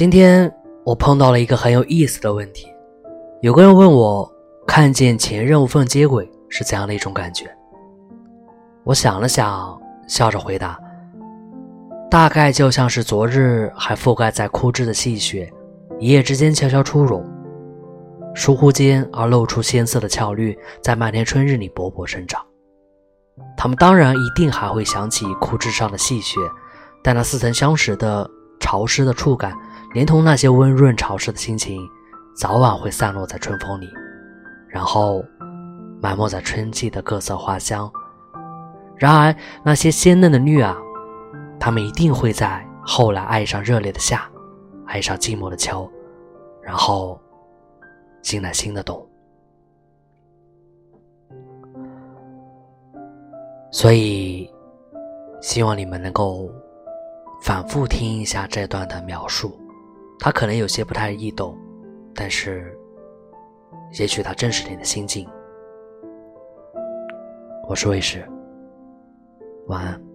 今天我碰到了一个很有意思的问题，有个人问我，看见前任无缝接轨是怎样的一种感觉？我想了想，笑着回答：“大概就像是昨日还覆盖在枯枝的细雪，一夜之间悄悄出笼，疏忽间而露出鲜色的俏绿，在漫天春日里勃勃生长。他们当然一定还会想起枯枝上的细雪，但那似曾相识的潮湿的触感，连同那些温润潮湿的心情，早晚会散落在春风里，然后埋没在春季的各色花香。”然而，那些鲜嫩的绿啊，他们一定会在后来爱上热烈的夏，爱上寂寞的秋，然后进来新的冬。所以，希望你们能够反复听一下这段的描述，他可能有些不太易懂，但是，也许他正是你的心境。我是卫士。晚安。